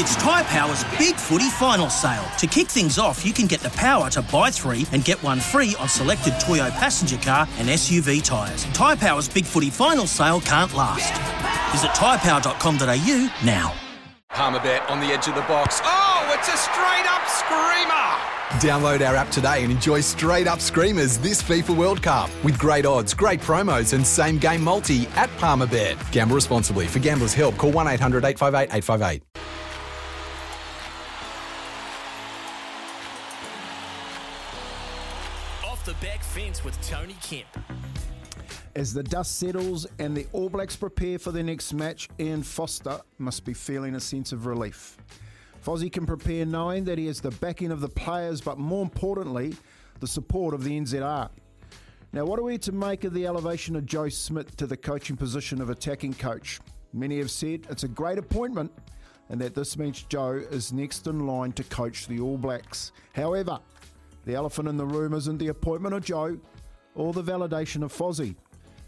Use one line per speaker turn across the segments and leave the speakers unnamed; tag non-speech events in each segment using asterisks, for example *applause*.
It's Tyre Power's Big Footy Final Sale. To kick things off, you can get the power to buy three and get one free on selected Toyo passenger car and SUV tyres. Tyre Power's Big Footy Final Sale can't last. Visit tyrepower.com.au now.
Palmerbet on the edge of the box. Oh, it's a straight up screamer!
Download our app today and enjoy straight up screamers this FIFA World Cup with great odds, great promos, and same game multi at Palmerbet. Gamble responsibly. For gamblers' help, call 1 800 858 858.
Kemp.
As the dust settles and the All Blacks prepare for their next match, Ian Foster must be feeling a sense of relief. Fozzie can prepare knowing that he has the backing of the players, but more importantly, the support of the NZR. Now, what are we to make of the elevation of Joe Schmidt to the coaching position of attacking coach? Many have said it's a great appointment and that this means Joe is next in line to coach the All Blacks. However, the elephant in the room isn't the appointment of Joe or the validation of Fozzie.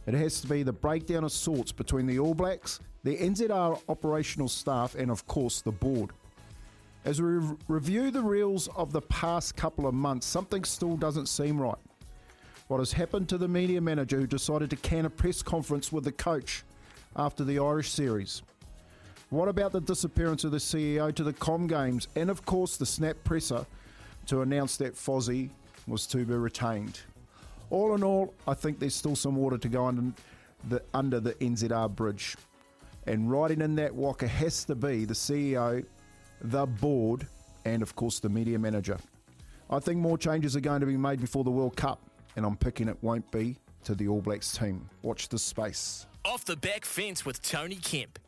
It has to be the breakdown of sorts between the All Blacks, the NZR operational staff, and of course the board. As we re- review the reels of the past couple of months, something still doesn't seem right. What has happened to the media manager who decided to can a press conference with the coach after the Irish series? What about the disappearance of the CEO to the Com Games and, of course, the snap presser to announce that Fozzie was to be retained? All in all, I think there's still some water to go under the, under the NZR bridge. And riding in that walker has to be the CEO, the board, and of course the media manager. I think more changes are going to be made before the World Cup, and I'm picking it won't be to the All Blacks team. Watch this space.
Off the back fence with Tony Kemp.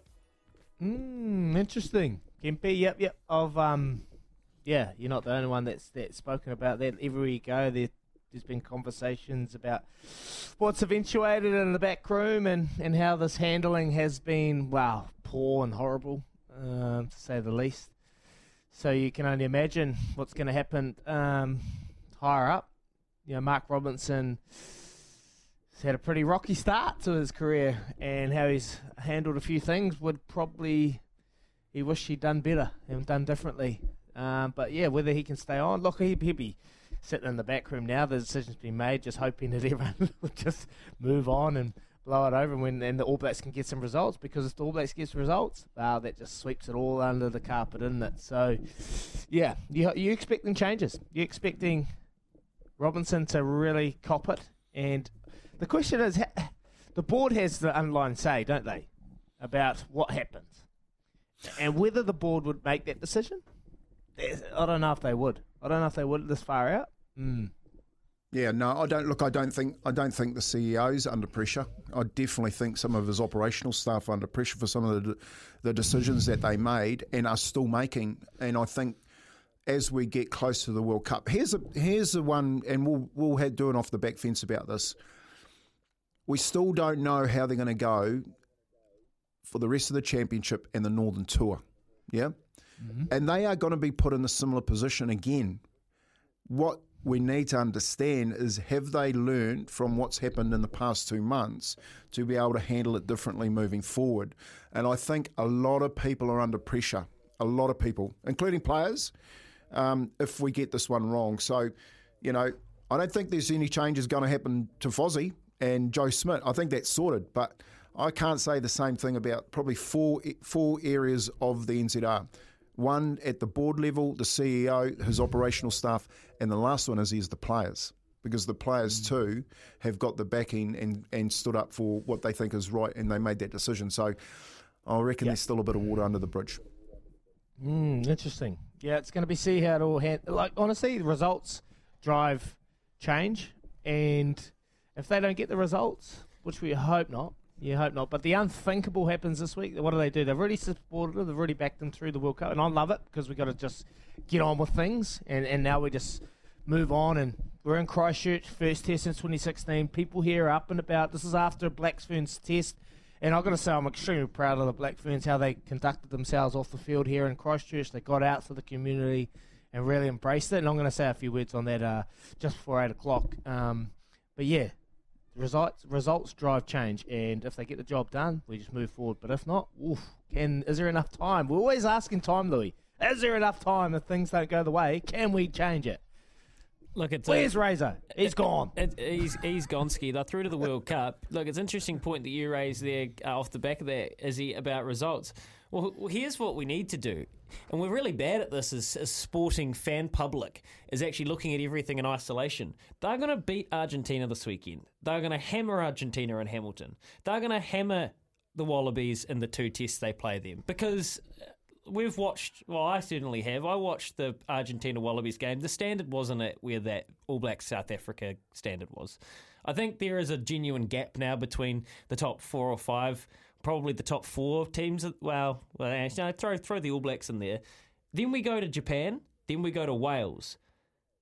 Mm, interesting. Kempe, yep, yep. Of um, yeah, you're not the only one that's that's spoken about that. Everywhere you go, there, there's been conversations about what's eventuated in the back room and and how this handling has been wow poor and horrible, um, to say the least. So you can only imagine what's going to happen um, higher up. You know, Mark Robinson has had a pretty rocky start to his career, and how he's handled a few things would probably he wish he'd done better and done differently. Um, but yeah, whether he can stay on, look, he, he'd be sitting in the back room now. The decision's been made, just hoping that *laughs* everyone will just move on and blow it over, and when and the All Blacks can get some results. Because if the All Blacks gets results, wow, that just sweeps it all under the carpet, isn't it? So, yeah, you you expecting changes? You're expecting Robinson to really cop it? And the question is, the board has the underlying say, don't they, about what happens, and whether the board would make that decision. There's- I don't know if they would. I don't know if they would this far out. Mm.
Yeah, no, I don't look. I don't think. I don't think the CEO's under pressure. I definitely think some of his operational staff are under pressure for some of the the decisions that they made and are still making. And I think as we get close to the World Cup, here's a here's the one, and we'll we'll have do an off the back fence about this. We still don't know how they're going to go for the rest of the championship and the Northern Tour. Yeah, and they are going to be put in a similar position again. What we need to understand is have they learned from what's happened in the past two months to be able to handle it differently moving forward? And I think a lot of people are under pressure, a lot of people, including players, um, if we get this one wrong. So, you know, I don't think there's any changes going to happen to Fozzie and Joe Schmidt. I think that's sorted, but I can't say the same thing about probably four four areas of the NZR. One at the board level, the CEO, his operational staff, and the last one is is the players because the players
Mm.
too have got the backing and, and stood up for what they think is right and they made that decision. So I reckon there's still a bit of water under the bridge.
Mm, interesting. Yeah, it's going to be see how it all hand. Like honestly, the results drive change, and if they don't get the results, which we hope not, you hope not, but the unthinkable happens this week. What do they do? They've already supported them. They've already backed them through the World Cup, and I love it because we've got to just get on with things, and and now we just move on and. We're in Christchurch, first test since 2016. People here are up and about. This is after Black Ferns test. And I've got to say, I'm extremely proud of the Black Ferns, how they conducted themselves off the field here in Christchurch. They got out to the community and really embraced it. And I'm going to say a few words on that uh, just before 8 o'clock. Um, but yeah, results results drive change. And if they get the job done, we just move forward. But if not, oof, can, is there enough time? We're always asking time, Louis. Is there enough time if things don't go the way? Can we change it?
Look, it's
Where's
a,
Razor? He's gone.
It, he's he's gone ski. They're through to the World Cup. Look, it's an interesting point that you raised there uh, off the back of that, Izzy, about results. Well, here's what we need to do, and we're really bad at this as, sporting fan public, is actually looking at everything in isolation. They're going to beat Argentina this weekend. They're going to hammer Argentina in Hamilton. They're going to hammer the Wallabies in the two tests they play them because uh, we've watched. Well, I certainly have. I watched the Argentina Wallabies game. The standard wasn't at where that All Black South Africa standard was. I think there is a genuine gap now between the top four or five, probably the top four teams. Well, well, no, throw throw the All Blacks in there. Then we go to Japan. Then we go to Wales.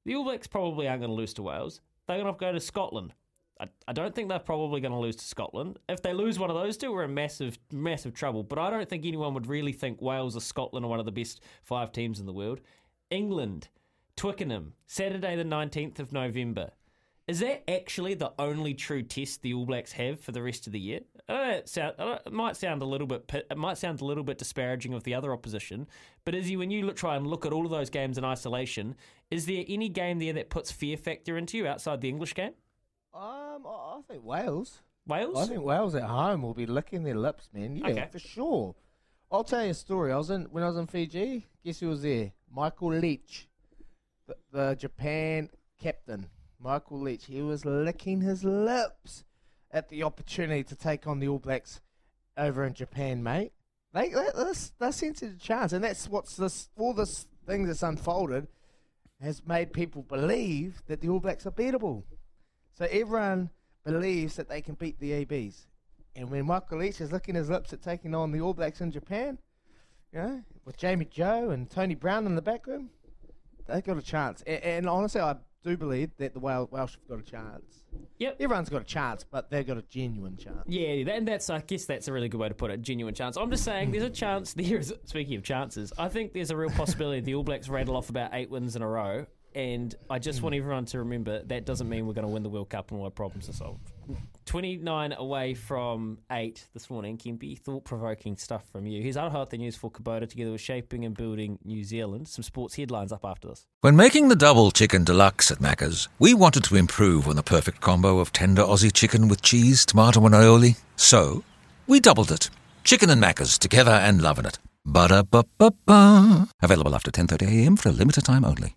The All Blacks probably aren't going to lose to Wales. They're going to go to Scotland. I, I don't think they're probably going to lose to Scotland. If they lose one of those two, we're in massive, massive trouble. But I don't think anyone would really think Wales or Scotland are one of the best five teams in the world. England, Twickenham, Saturday the 19th of November. Is that actually the only true test the All Blacks have for the rest of the year? Know it, sound, it might sound a little bit it might sound a little bit disparaging of the other opposition, but you when you look, try and look at all of those games in isolation, is there any game there that puts fear factor into you outside the English game?
Um, I I think Wales.
Wales?
I think Wales at home will be licking their lips, man. Yeah,
Okay.
for sure. I'll tell you a story. I was in when I was in Fiji. Guess who was there? Michael Leitch, the, the Japan captain. Michael Leitch. He was licking his lips at the opportunity to take on the All Blacks over in Japan, mate. They this they sensed a chance, and that's what's this all this thing that's unfolded has made people believe that the All Blacks are beatable. So everyone believes that they can beat the ABs. And when Michael Leitch is licking his lips at taking on the All Blacks in Japan, you know, with Jamie Joe and Tony Brown in the back room, they got a chance. And, and honestly, I do believe that the Welsh, Welsh have got a chance.
Yep.
Everyone's got a chance, but they've got a genuine chance.
Yeah, that- and that's I guess that's a really good way to put it. Genuine chance. I'm just saying, there's a chance. *laughs* There is. Speaking of chances, I think there's a real possibility the All Blacks rattle off about eight wins in a row, and I just hmm. want everyone to remember that doesn't mean we're going to win the World Cup and all our problems are solved. 29 away from eight this morning. Kempi, thought provoking stuff from you. Here's our healthy news for Kubota together with shaping and building New Zealand. Some sports headlines up after this.
When making the double chicken deluxe at Macca's, we wanted to improve on the perfect combo of tender Aussie chicken with cheese, tomato, and aioli. So, we doubled it. Chicken and Macca's together and loving it. Ba-da-ba-ba-ba. Available after 10.30am for a limited time only.